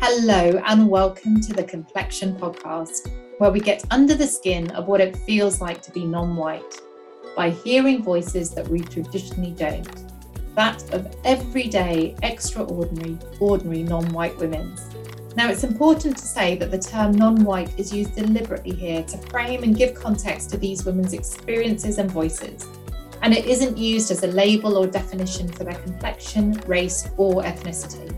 Hello, and welcome to the Complexion Podcast, where we get under the skin of what it feels like to be non white by hearing voices that we traditionally don't that of everyday, extraordinary, ordinary non white women. Now, it's important to say that the term non white is used deliberately here to frame and give context to these women's experiences and voices. And it isn't used as a label or definition for their complexion, race, or ethnicity.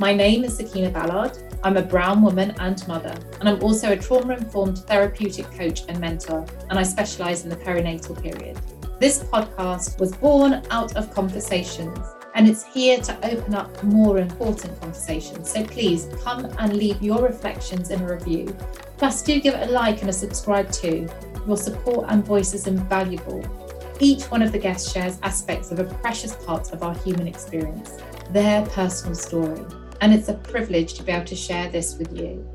My name is Sakina Ballard. I'm a brown woman and mother, and I'm also a trauma informed therapeutic coach and mentor, and I specialise in the perinatal period. This podcast was born out of conversations, and it's here to open up more important conversations. So please come and leave your reflections in a review. Plus, do give it a like and a subscribe too. Your support and voice is invaluable. Each one of the guests shares aspects of a precious part of our human experience, their personal story and it's a privilege to be able to share this with you.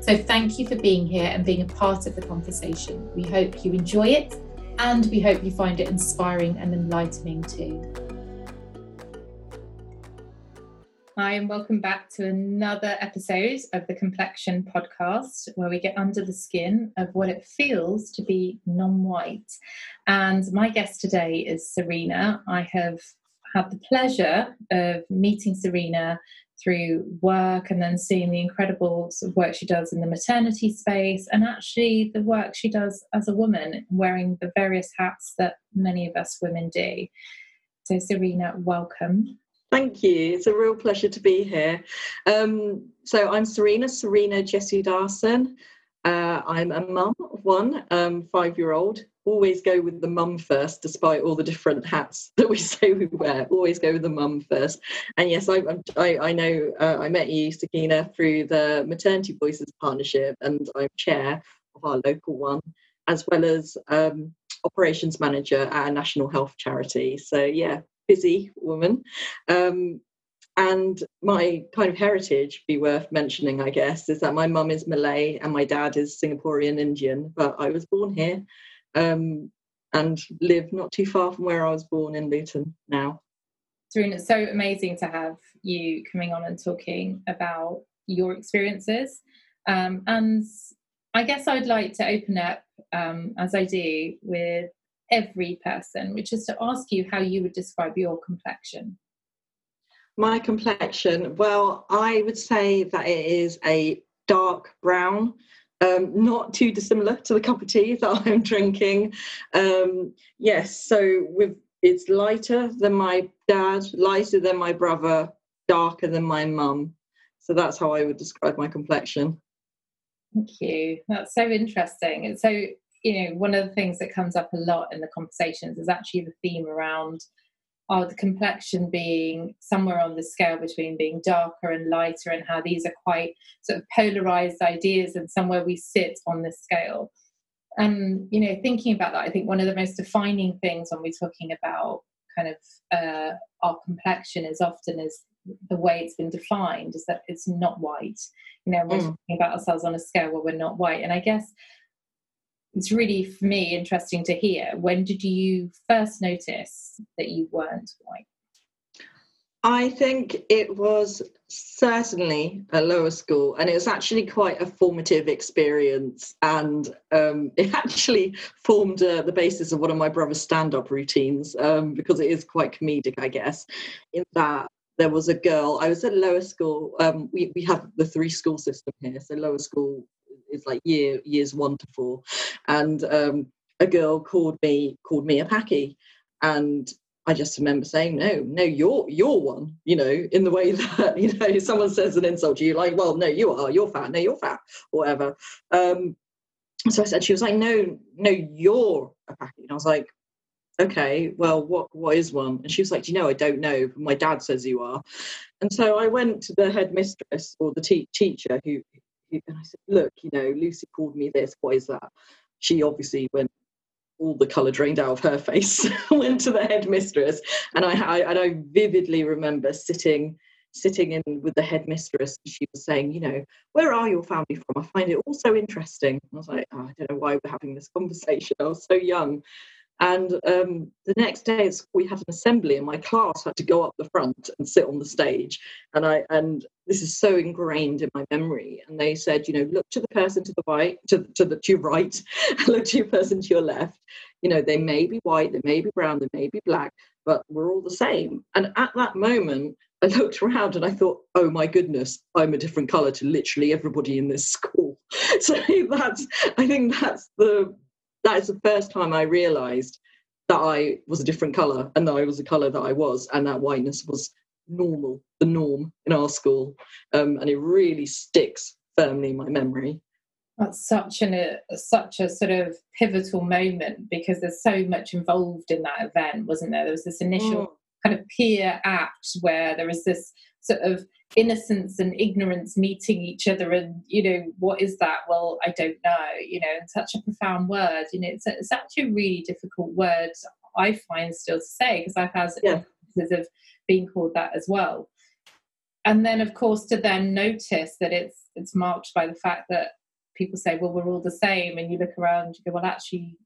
So, thank you for being here and being a part of the conversation. We hope you enjoy it and we hope you find it inspiring and enlightening too. Hi, and welcome back to another episode of the Complexion podcast, where we get under the skin of what it feels to be non white. And my guest today is Sarina. I have had the pleasure of meeting Sarina through work and then seeing the incredible sort of work she does in the maternity space and actually the work she does as a woman wearing the various hats that many of us women do. So, Sarina, welcome. Thank you. It's a real pleasure to be here. Um, so, I'm Sarina, Sarina Jesudason. Uh, I'm a mum of one um, five year old. Always go with the mum first, despite all the different hats that we say we wear. Always go with the mum first. And yes, I, I, I know uh, I met you, Sakina, through the Maternity Voices Partnership, and I'm chair of our local one, as well as um, operations manager at a national health charity. So, yeah, busy woman. Um, and my kind of heritage, be worth mentioning, I guess, is that my mum is Malay and my dad is Singaporean Indian, but I was born here um, and live not too far from where I was born in Luton now. Sarina, it's so amazing to have you coming on and talking about your experiences. Um, and I guess I'd like to open up, um, as I do with every person, which is to ask you how you would describe your complexion. My complexion, well, I would say that it is a dark brown, um, not too dissimilar to the cup of tea that I'm drinking. Um, yes, so with it's lighter than my dad, lighter than my brother, darker than my mum. So that's how I would describe my complexion. Thank you. That's so interesting. And so, you know, one of the things that comes up a lot in the conversations is actually the theme around oh, the complexion being somewhere on the scale between being darker and lighter, and how these are quite sort of polarized ideas and somewhere we sit on this scale. And, you know, thinking about that, I think one of the most defining things when we're talking about kind of uh, our complexion is often is the way it's been defined is that it's not white. You know, we're mm. talking about ourselves on a scale where we're not white. And I guess it's really for me interesting to hear. When did you first notice that you weren't white? I think it was certainly a lower school and it was actually quite a formative experience and um, it actually formed uh, the basis of one of my brother's stand-up routines um, because it is quite comedic i guess in that there was a girl i was at lower school um, we, we have the three school system here so lower school is like year years one to four, and um, a girl called me called me a packy, and I just remember saying, no, no, you're you're one, you know, in the way that you know someone says an insult to you, like, well, no, you are, you're fat, no, you're fat, whatever. Um, so I said, she was like, no, no, you're a packy, and I was like, okay, well, what what is one? And she was like, you know, I don't know, but my dad says you are. And so I went to the headmistress or the te- teacher who and I said, look, you know, Lucy called me this. What is that? She obviously went all the colour drained out of her face. went to the headmistress, and I, I and I vividly remember sitting sitting in with the headmistress. She was saying, you know, where are your family from? I find it all so interesting. I was like, oh, I don't know why we're having this conversation. I was so young. And um, the next day we had an assembly, and my class had to go up the front and sit on the stage. And I and this is so ingrained in my memory. And they said, you know, look to the person to the right, to, to the to your right, look to your person to your left. You know, they may be white, they may be brown, they may be black, but we're all the same. And at that moment, I looked around and I thought, oh my goodness, I'm a different color to literally everybody in this school. So that's, I think that's the, that is the first time I realized that I was a different color and that I was the color that I was and that whiteness was normal, the norm in our school. Um, and it really sticks firmly in my memory. That's such an a, such a sort of pivotal moment because there's so much involved in that event, wasn't there? There was this initial mm. kind of peer act where there was this sort of innocence and ignorance meeting each other and you know what is that well i don't know you know and such a profound word you know it's, it's actually a really difficult word i find still to say because i've had yeah. of being called that as well and then of course to then notice that it's it's marked by the fact that people say, well, we're all the same. And you look around, you go, well, actually,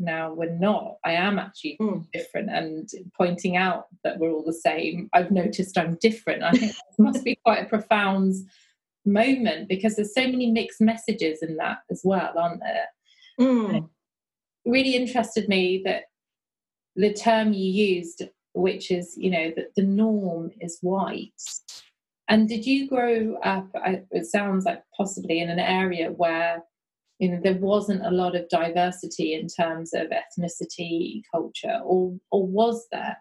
now we're not. I am actually mm. different. And pointing out that we're all the same, I've noticed I'm different. I think it must be quite a profound moment because there's so many mixed messages in that as well, aren't there? Mm. really interested me that the term you used, which is, you know, that the norm is white and did you grow up? It sounds like possibly in an area where you know there wasn't a lot of diversity in terms of ethnicity, culture, or or was there?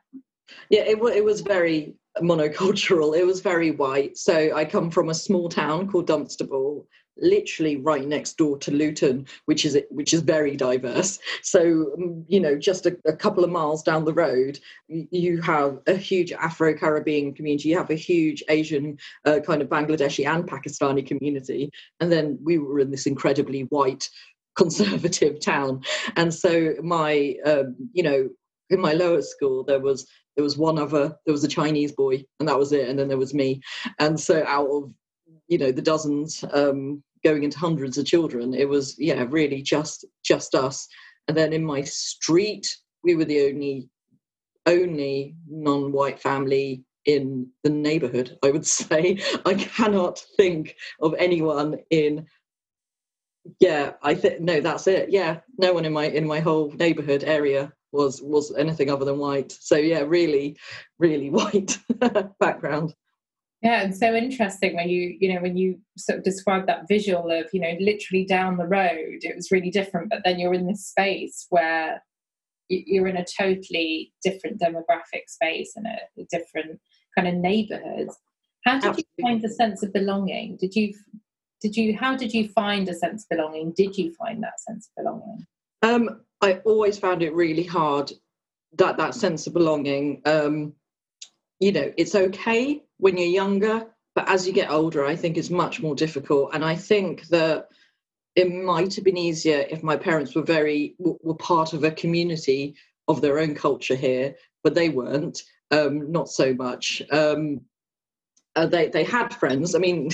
Yeah, it, it was very monocultural. It was very white. So I come from a small town called Dunstable, literally right next door to Luton, which is which is very diverse. So um, you know, just a, a couple of miles down the road, you have a huge Afro-Caribbean community. You have a huge Asian uh, kind of Bangladeshi and Pakistani community, and then we were in this incredibly white conservative town. And so my, um, you know, in my lower school there was there was one other there was a chinese boy and that was it and then there was me and so out of you know the dozens um, going into hundreds of children. It was yeah, really just just us. And then in my street, we were the only only non-white family in the neighborhood. I would say I cannot think of anyone in. Yeah, I think no, that's it. Yeah, no one in my in my whole neighborhood area was was anything other than white. So yeah, really, really white background. Yeah, and so interesting when you, you know, when you sort of describe that visual of, you know, literally down the road, it was really different. But then you're in this space where you're in a totally different demographic space and a, different kind of neighborhood. How did Absolutely. you find the sense of belonging? Did you, did you, how did you find a sense of belonging? Did you find that sense of belonging? Um, I always found it really hard that that sense of belonging. Um, you know, it's okay when you're younger, but as you get older, I think it's much more difficult. And I think that it might have been easier if my parents were very were part of a community of their own culture here, but they weren't. Um, not so much. Um, uh, they they had friends. I mean,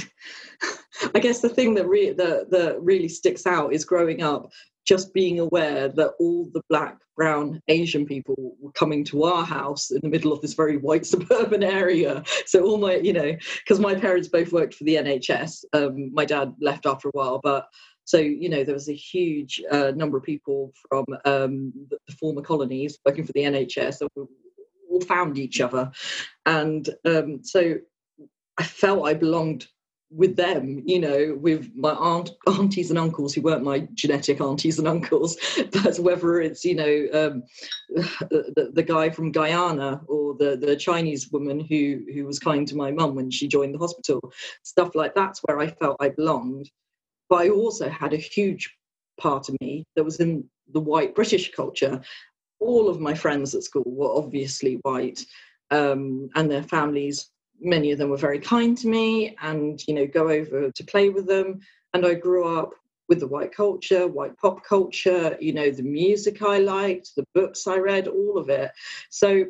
I guess the thing that, re- that that really sticks out is growing up just being aware that all the black, brown, Asian people were coming to our house in the middle of this very white suburban area. So all my, you know, because my parents both worked for the NHS. Um, my dad left after a while, but so you know there was a huge uh, number of people from um, the, the, former colonies working for the NHS. So we all found each other, and um, so I felt I belonged with them, you know, with my aunt, aunties and uncles who weren't my genetic aunties and uncles, but whether it's, you know, um, the, the guy from Guyana or the, the Chinese woman who, who was kind to my mum when she joined the hospital, stuff like that's where I felt I belonged. But I also had a huge part of me that was in the white British culture. All of my friends at school were obviously white, um, and their families many of them were very kind to me and you know go over to play with them. And i grew up with the white culture white pop culture you know the music i liked the books i read all of it. So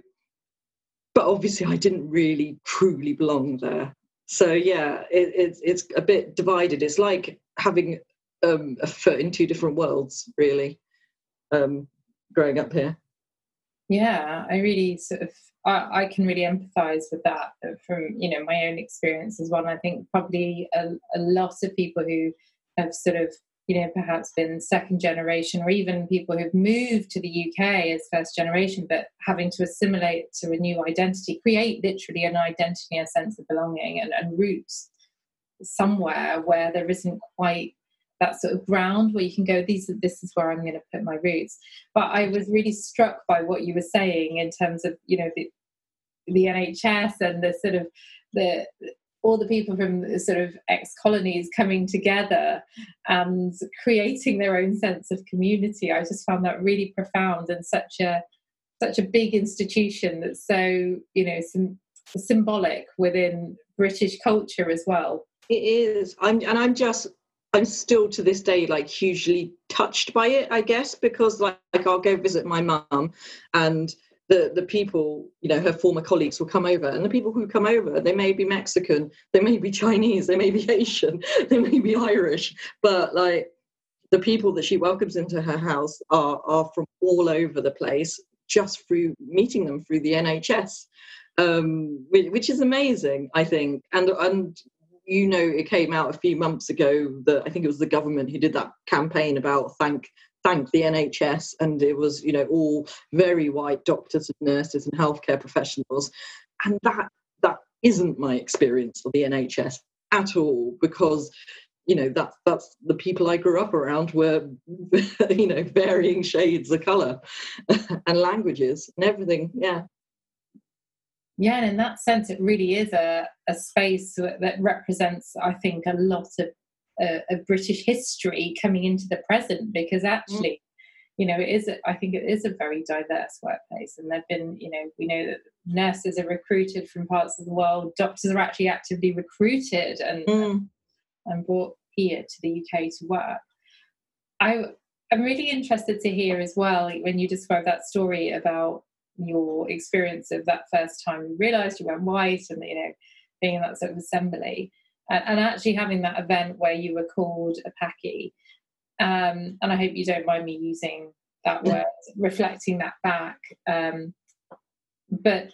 but obviously i didn't really truly belong there. So yeah it, it's it's a bit divided. It's like having um, a foot in two different worlds really um, growing up here Yeah, I really sort of I, I, can really empathize with that uh, from you know my own experience as well. And I think probably a, a lot of people who have sort of you know perhaps been second generation or even people who've moved to the UK as first generation, but having to assimilate to a new identity, create literally an identity, a sense of belonging and, and roots somewhere where there isn't quite that sort of ground where you can go these this is where i'm going to put my roots. But i was really struck by what you were saying in terms of you know the the nhs and the sort of the all the people from the sort of ex colonies coming together and creating their own sense of community. I just found that really profound and such a such a big institution that's so you know some symbolic within british culture as well. It is. I'm and i'm just I'm still to this day like hugely touched by it, I guess, because like, like I'll go visit my mum and the the people, you know, her former colleagues will come over, and the people who come over, they may be Mexican, they may be Chinese, they may be Asian, they may be Irish, but like the people that she welcomes into her house are are from all over the place, just through meeting them through the NHS, um, which, which is amazing, I think, and and you know it came out a few months ago that I think it was the government who did that campaign about thank thank the NHS and it was you know all very white doctors and nurses and healthcare professionals. And that that isn't my experience of the NHS at all because you know that's that's the people I grew up around were you know varying shades of color and languages and everything yeah yeah, and in that sense, it really is a, a space that represents, I think, a lot of, uh, of British history coming into the present because mm. actually, mm. you know, it is, a, I think it is a very diverse workplace. And there have been, you know, we know that nurses are recruited from parts of the world, doctors are actually actively recruited and, mm. and brought here to the UK to work. I, I'm really interested to hear as well when you describe that story about your experience of that first time you realized you went white and you know being in that sort of assembly. And, and actually having that event where you were called a Paki um, and I hope you don't mind me using that word reflecting that back. Um, but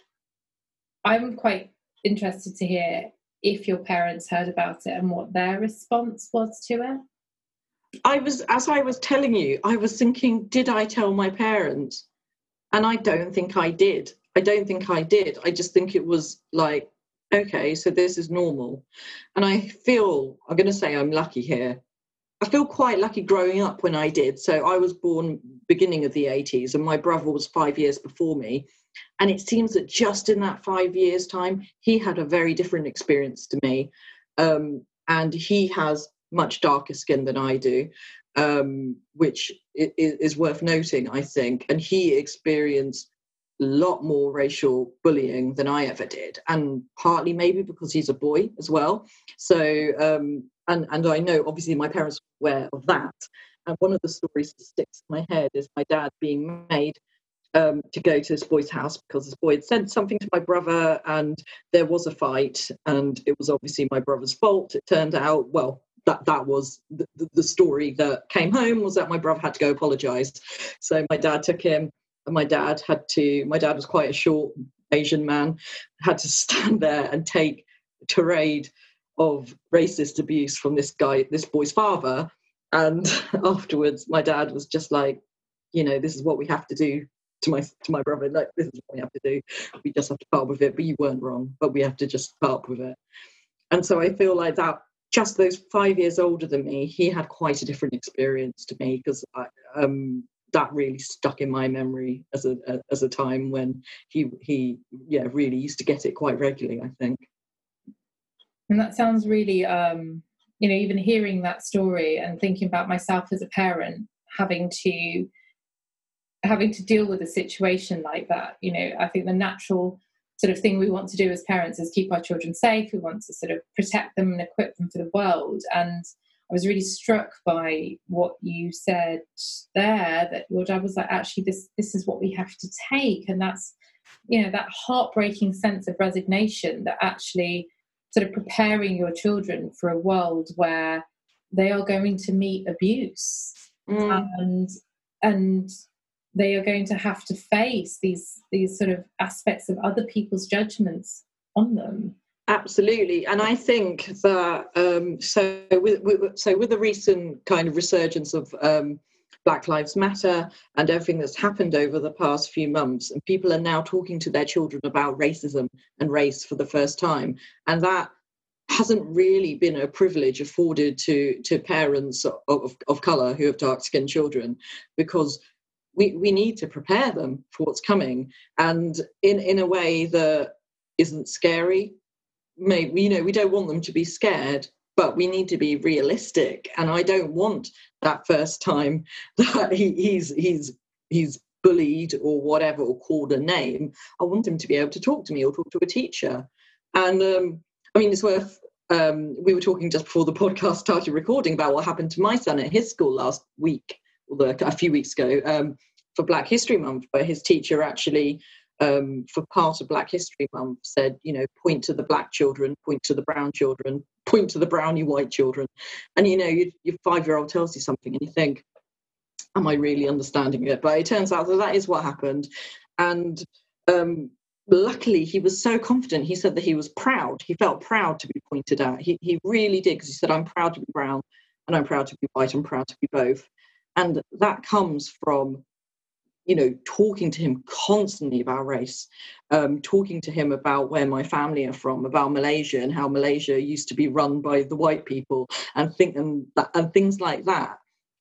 I'm quite interested to hear if your parents heard about it and what their response was to it. I was, as I was telling you, I was thinking, did I tell my parents? And I don't think I did. I don't think I did. I just think it was like, okay, so this is normal. And I feel, I'm going to say I'm lucky here. I feel quite lucky growing up when I did. So I was born beginning of the 80s and my brother was five years before me. And it seems that just in that five years' time, he had a very different experience to me. Um, and he has much darker skin than I do um, which is, worth noting, I think. And he experienced a lot more racial bullying than I ever did, and partly maybe because he's a boy as well. So, um, and and I know obviously my parents were aware of that. And one of the stories that sticks in my head is my dad being made um, to go to this boy's house because this boy had said something to my brother and there was a fight and it was obviously my brother's fault. It turned out, well, that that was the, the story that came home was that my brother had to go apologize. So my dad took him and my dad had to my dad was quite a short asian man had to stand there and take a tirade of racist abuse from this guy this boy's father. And afterwards my dad was just like you know this is what we have to do to my to my brother. Like this is what we have to do. We just have to part with it but you weren't wrong but we have to just part with it. And so i feel like that just those five years older than me, he had quite a different experience to me because um, that really stuck in my memory as a, a, as a time when he he yeah really used to get it quite regularly. I think. And that sounds really, um, you know, even hearing that story and thinking about myself as a parent having to having to deal with a situation like that. You know, I think the natural sort of thing we want to do as parents is keep our children safe. We want to sort of protect them and equip them for the world. And I was really struck by what you said there that your dad was like, actually, this this is what we have to take, and that's you know that heartbreaking sense of resignation that actually sort of preparing your children for a world where they are going to meet abuse mm. and and they are going to have to face these these sort of aspects of other people's judgments on them. Absolutely. And i think that um, so with, with, so with the recent kind of resurgence of um, black lives matter and everything that's happened over the past few months and people are now talking to their children about racism and race for the first time and that hasn't really been a privilege afforded to to parents of, of, color who have dark skinned children because we, we need to prepare them for what's coming. And in in a way that isn't scary maybe you know we don't want them to be scared but we need to be realistic. And i don't want that first time that he, he's he's he's bullied or whatever or called a name. I want him to be able to talk to me or talk to a teacher. And um, i mean it's worth um, we were talking just before the podcast started recording about what happened to my son at his school last week or a few weeks ago um, for black history month where his teacher actually um, for part of Black History Month said, you know, point to the black children, point to the brown children, point to the brownie white children. And, you know, you, your five year old tells you something and you think, am I really understanding it? But it turns out that that is what happened. And um, luckily, he was so confident. He said that he was proud. He felt proud to be pointed out. He, he really did because he said, I'm proud to be brown and I'm proud to be white. I'm proud to be both. And that comes from you know, talking to him constantly about race, um, talking to him about where my family are from, about Malaysia and how Malaysia used to be run by the white people, and think and, and things like that.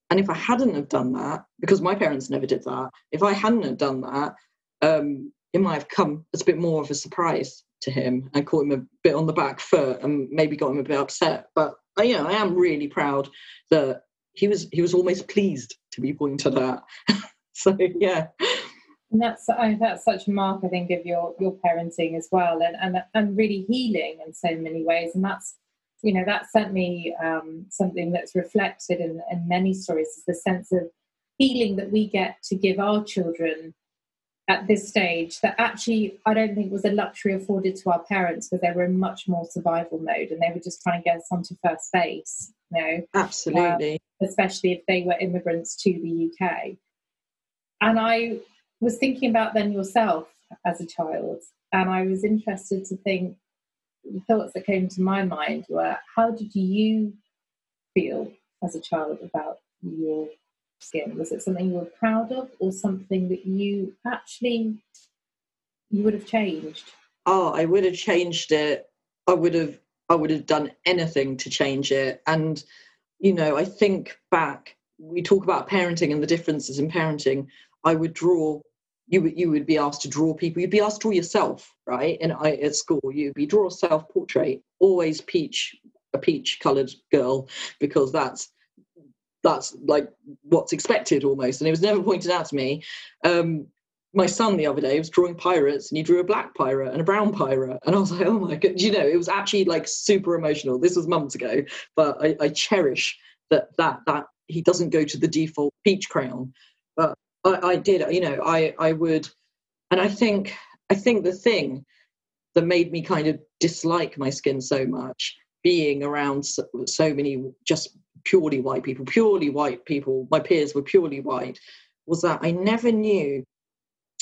And if I hadn't have done that, because my parents never did that, if I hadn't have done that, um, it might have come as a bit more of a surprise to him and caught him a bit on the back foot and maybe got him a bit upset. But uh, you know, I am really proud that he was he was almost pleased to be pointed at. so yeah and that's I, that's such a mark I think of your your parenting as well and and, and really healing in so many ways and that's you know that's certainly um, something that's reflected in, in many stories is the sense of healing that we get to give our children at this stage that actually I don't think was a luxury afforded to our parents because they were in much more survival mode and they were just trying to get us onto first base. You know, absolutely, uh, especially if they were immigrants to the UK. And I was thinking about then yourself as a child, and I was interested to think the thoughts that came to my mind were how did you feel as a child about your skin? Was it something you were proud of or something that you actually you would have changed? Oh, I would have changed it. I would have I would have done anything to change it. And you know, I think back, we talk about parenting and the differences in parenting. I would draw. You would you would be asked to draw people. You'd be asked to draw yourself, right? And I at school, you'd be draw a self portrait. Always peach a peach coloured girl because that's that's like what's expected almost. And it was never pointed out to me. Um, my son the other day was drawing pirates and he drew a black pirate and a brown pirate and i was like oh my god you know it was actually like super emotional this was months ago but i, I cherish that that that he doesn't go to the default peach crayon but I, I did, you know, I, I would, and I think, I think the thing that made me kind of dislike my skin so much, being around so, so many just purely white people, purely white people, my peers were purely white, was that I never knew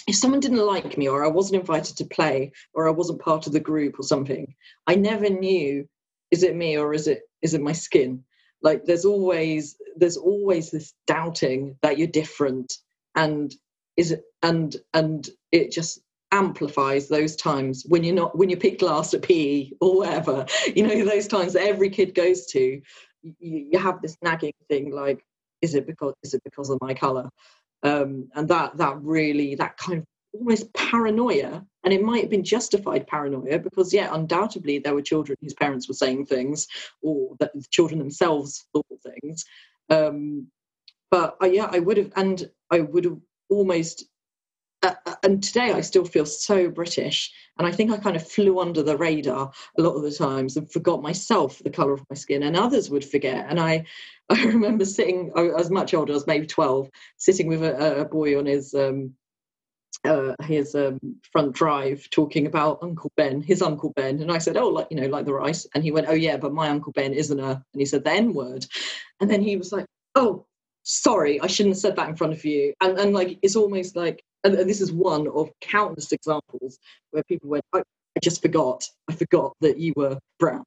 if someone didn't like me or I wasn't invited to play or I wasn't part of the group or something, I never knew is it me or is it is it my skin? Like there's always there's always this doubting that you're different and is it and and it just amplifies those times when you're not when you're picked last at PE or whatever. You know, those times that every kid goes to, you, you have this nagging thing like, is it because is it because of my colour? Um, and that that really that kind of almost paranoia, and it might have been justified paranoia because yeah, undoubtedly there were children whose parents were saying things or that the children themselves thought things. Um, but uh, yeah, I would have, and I would have almost. Uh, uh, and today I still feel so British, and I think I kind of flew under the radar a lot of the times and forgot myself the color of my skin, and others would forget. And I, I remember sitting. I was much older. I was maybe twelve, sitting with a, a boy on his um, uh, his um, front drive talking about Uncle Ben, his Uncle Ben, and I said, "Oh, like you know, like the rice," and he went, "Oh yeah, but my Uncle Ben isn't a," and he said the N word, and then he was like, "Oh, sorry, I shouldn't have said that in front of you. And, and like, it's almost like, and, and this is one of countless examples where people went, I, I just forgot, I forgot that you were brown.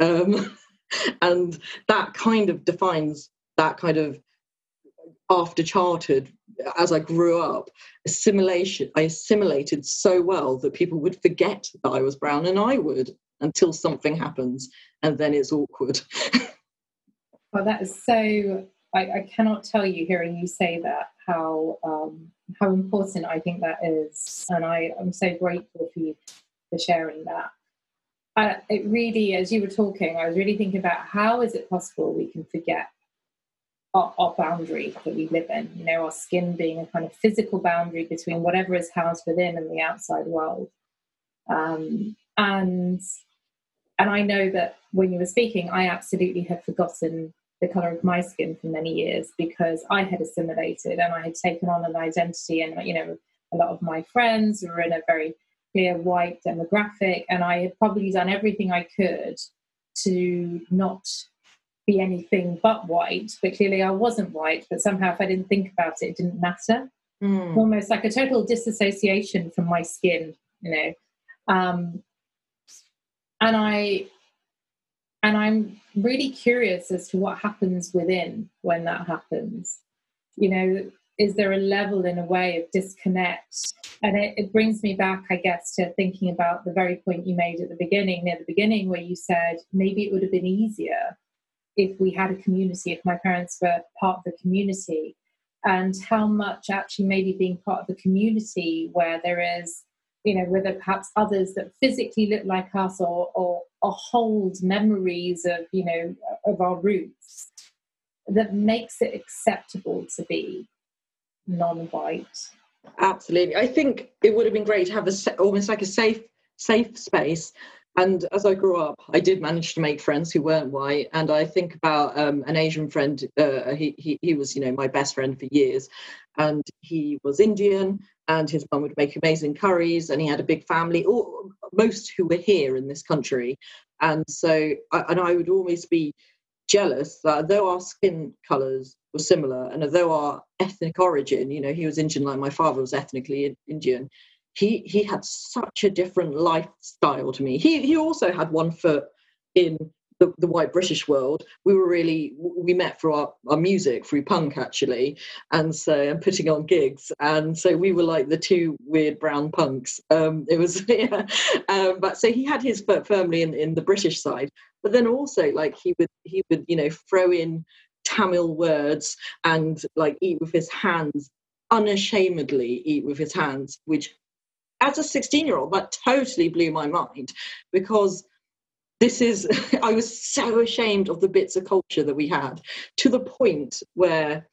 Um, and that kind of defines that kind of after childhood as I grew up, assimilation, I assimilated so well that people would forget that I was brown and I would until something happens and then it's awkward. well, that is so, I, I, cannot tell you hearing you say that how, um, how important I think that is. And I, I'm so grateful for you for sharing that. Uh, it really, as you were talking, I was really thinking about how is it possible we can forget our, our, boundary that we live in, you know, our skin being a kind of physical boundary between whatever is housed within and the outside world. Um, and and I know that when you were speaking, I absolutely had forgotten the color of my skin for many years because I had assimilated and I had taken on an identity, and you know, a lot of my friends were in a very clear white demographic, and I had probably done everything I could to not be anything but white, but clearly I wasn't white. But somehow, if I didn't think about it, it didn't matter. Mm. Almost like a total disassociation from my skin, you know. Um, and I and I'm really curious as to what happens within when that happens. You know, is there a level in a way of disconnect? And it, it, brings me back, I guess, to thinking about the very point you made at the beginning, near the beginning, where you said maybe it would have been easier if we had a community, if my parents were part of the community, and how much actually maybe being part of the community where there is, you know, whether perhaps others that physically look like us or, or, or hold memories of, you know, of our roots, that makes it acceptable to be non-white. Absolutely, I think it would have been great to have a almost like a safe safe space and as I grew up, I did manage to make friends who weren't white. And I think about um, an Asian friend. Uh, he, he he was, you know, my best friend for years, and he was Indian. And his mum would make amazing curries, and he had a big family. All, most who were here in this country, and so I, and I would always be jealous that though our skin colours were similar, and though our ethnic origin, you know, he was Indian like my father was ethnically Indian he he had such a different lifestyle to me. He he also had one foot in the, the white British world. We were really we met through our, our music, through punk actually, and so and putting on gigs, and so we were like the two weird brown punks. Um, it was yeah, um, but so he had his foot firmly in, in the British side, but then also like he would he would you know throw in Tamil words and like eat with his hands unashamedly eat with his hands, which as a 16 year old, that totally blew my mind because this is, I was so ashamed of the bits of culture that we had to the point where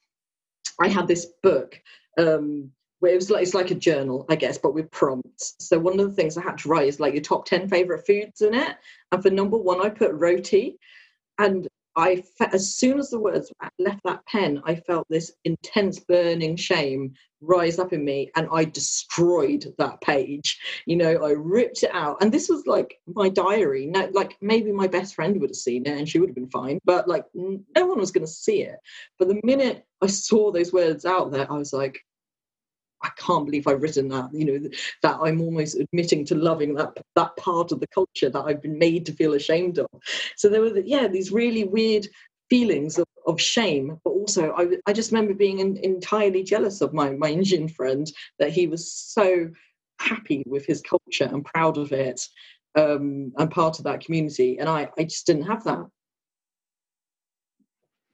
I had this book. Um, where it was like, it's like a journal, I guess, but with prompts. So one of the things I had to write is like your top 10 favorite foods in it. And for number one, I put roti. And I, as soon as the words left that pen, I felt this intense burning shame rise up in me, and I destroyed that page. You know, I ripped it out, and this was like my diary. No, like maybe my best friend would have seen it, and she would have been fine, but like no one was going to see it. But the minute I saw those words out there, I was like, I can't believe I've written that. You know that I'm almost admitting to loving that that part of the culture that I've been made to feel ashamed of. So there were yeah these really weird feelings of, of shame, but also I, I just remember being in, entirely jealous of my my Indian friend that he was so happy with his culture and proud of it um, and part of that community, and I I just didn't have that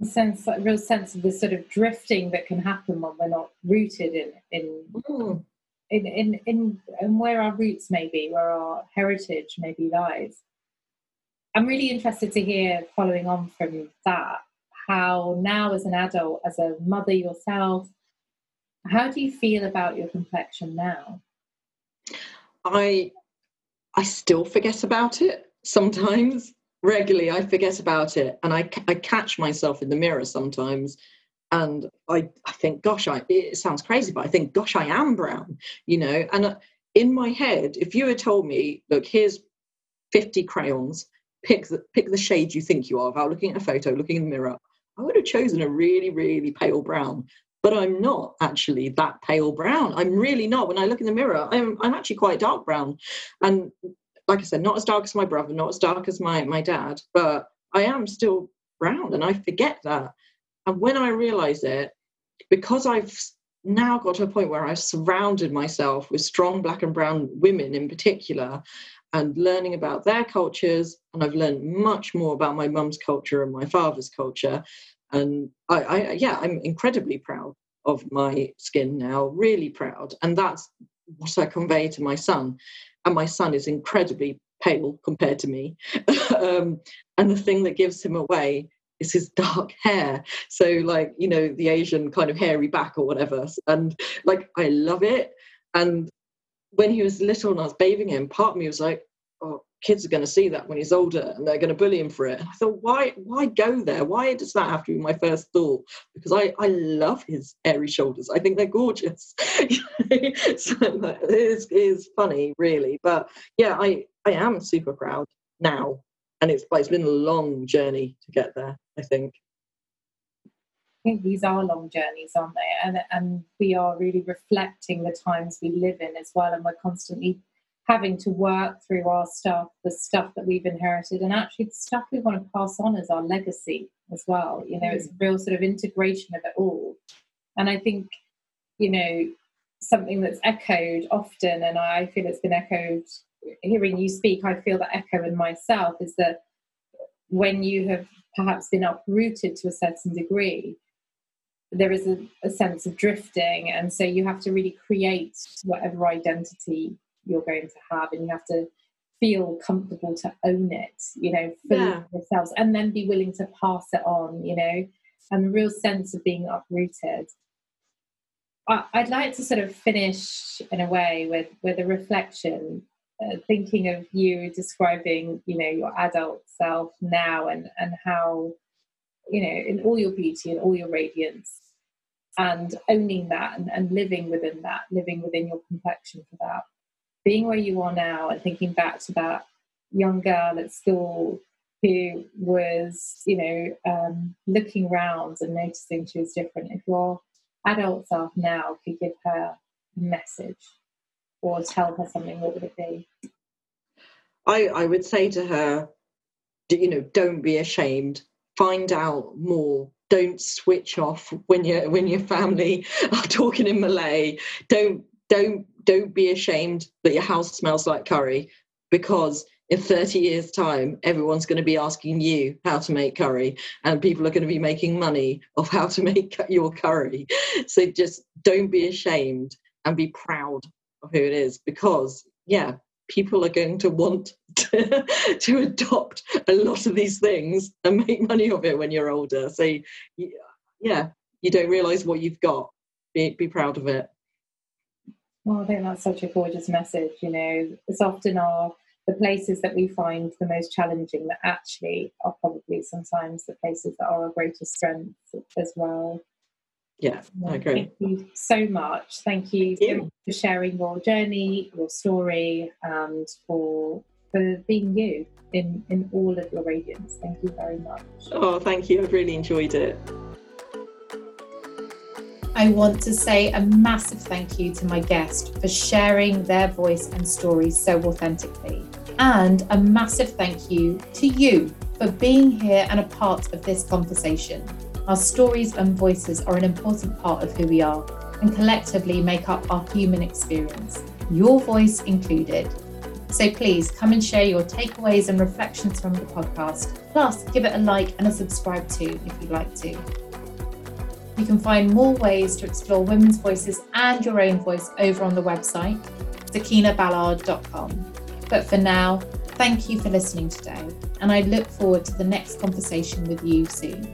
sense, a real sense of the sort of drifting that can happen when we're not rooted in in, mm. in, in, in, in where our roots may be, where our heritage maybe lies. I'm really interested to hear, following on from that, how now as an adult, as a mother yourself, how do you feel about your complexion now? I I still forget about it sometimes regularly I forget about it and I, I catch myself in the mirror sometimes and I, I think gosh I it sounds crazy but I think gosh I am brown you know and uh, in my head if you had told me look here's 50 crayons pick the pick the shade you think you are without looking at a photo looking in the mirror I would have chosen a really, really pale brown. But I'm not actually that pale brown. I'm really not. When I look in the mirror, I'm I'm actually quite dark brown. And like I said, not as dark as my brother, not as dark as my my dad, but I am still brown and I forget that. And when I realize it, because I've now got to a point where I've surrounded myself with strong black and brown women in particular and learning about their cultures. And I've learned much more about my mum's culture and my father's culture. And I, I, yeah, I'm incredibly proud of my skin now, really proud. And that's what I convey to my son. And my son is incredibly pale compared to me. um, and the thing that gives him away is his dark hair. So, like, you know, the Asian kind of hairy back or whatever. And like, I love it. And when he was little and I was bathing him, part of me was like, oh, kids are going to see that when he's older and they're going to bully him for it. I thought, why, why go there? Why does that have to be my first thought? Because I, I love his airy shoulders. I think they're gorgeous. so it is, it is funny, really. But yeah, I, I am super proud now. And it's, it's been a long journey to get there, I think. I think these are long journeys, aren't they? And and we are really reflecting the times we live in as well, and we're constantly having to work through our stuff, the stuff that we've inherited, and actually the stuff we want to pass on as our legacy as well. You know, it's a real sort of integration of it all. And I think, you know, something that's echoed often, and I feel it's been echoed hearing you speak, I feel that echo in myself is that when you have perhaps been uprooted to a certain degree, there is a, a, sense of drifting. And so you have to really create whatever identity you're going to have, and you have to feel comfortable to own it, you know, fully yeah. yourselves, and then be willing to pass it on, you know, and the real sense of being uprooted. I, I'd like to sort of finish in a way with with a reflection uh, thinking of you describing, you know, your adult self now and and how, you know, in all your beauty and all your radiance, and owning that and, and living within that, living within your complexion for that, being where you are now and thinking back to that young girl at school who was, you know, um, looking around and noticing she was different. If your adult self now could give her a message or tell her something, what would it be? I, I would say to her, you know, don't be ashamed. Find out more. Don't switch off when you when your family are talking in Malay. Don't don't don't be ashamed that your house smells like curry because in 30 years time everyone's going to be asking you how to make curry and people are going to be making money of how to make your curry. So just don't be ashamed and be proud of who it is because yeah people are going to want to, to adopt a lot of these things and make money of it when you're older. So yeah you don't realize what you've got. Be, be proud of it well i think that's such a gorgeous message you know it's often our the places that we find the most challenging that actually are probably sometimes the places that are our greatest strengths as well yeah, I agree. Thank you so much. Thank you, Thank you. for sharing your journey, your story, and for for being you in in all of your radiance. Thank you very much. Oh, thank you. I've really enjoyed it. I want to say a massive thank you to my guest for sharing their voice and story so authentically. And a massive thank you to you for being here and a part of this conversation. Our stories and voices are an important part of who we are and collectively make up our human experience, your voice included. So please come and share your takeaways and reflections from the podcast. Plus, give it a like and a subscribe too if you'd like to. You can find more ways to explore women's voices and your own voice over on the website, sakinaballard.com. But for now, thank you for listening today, and I look forward to the next conversation with you soon.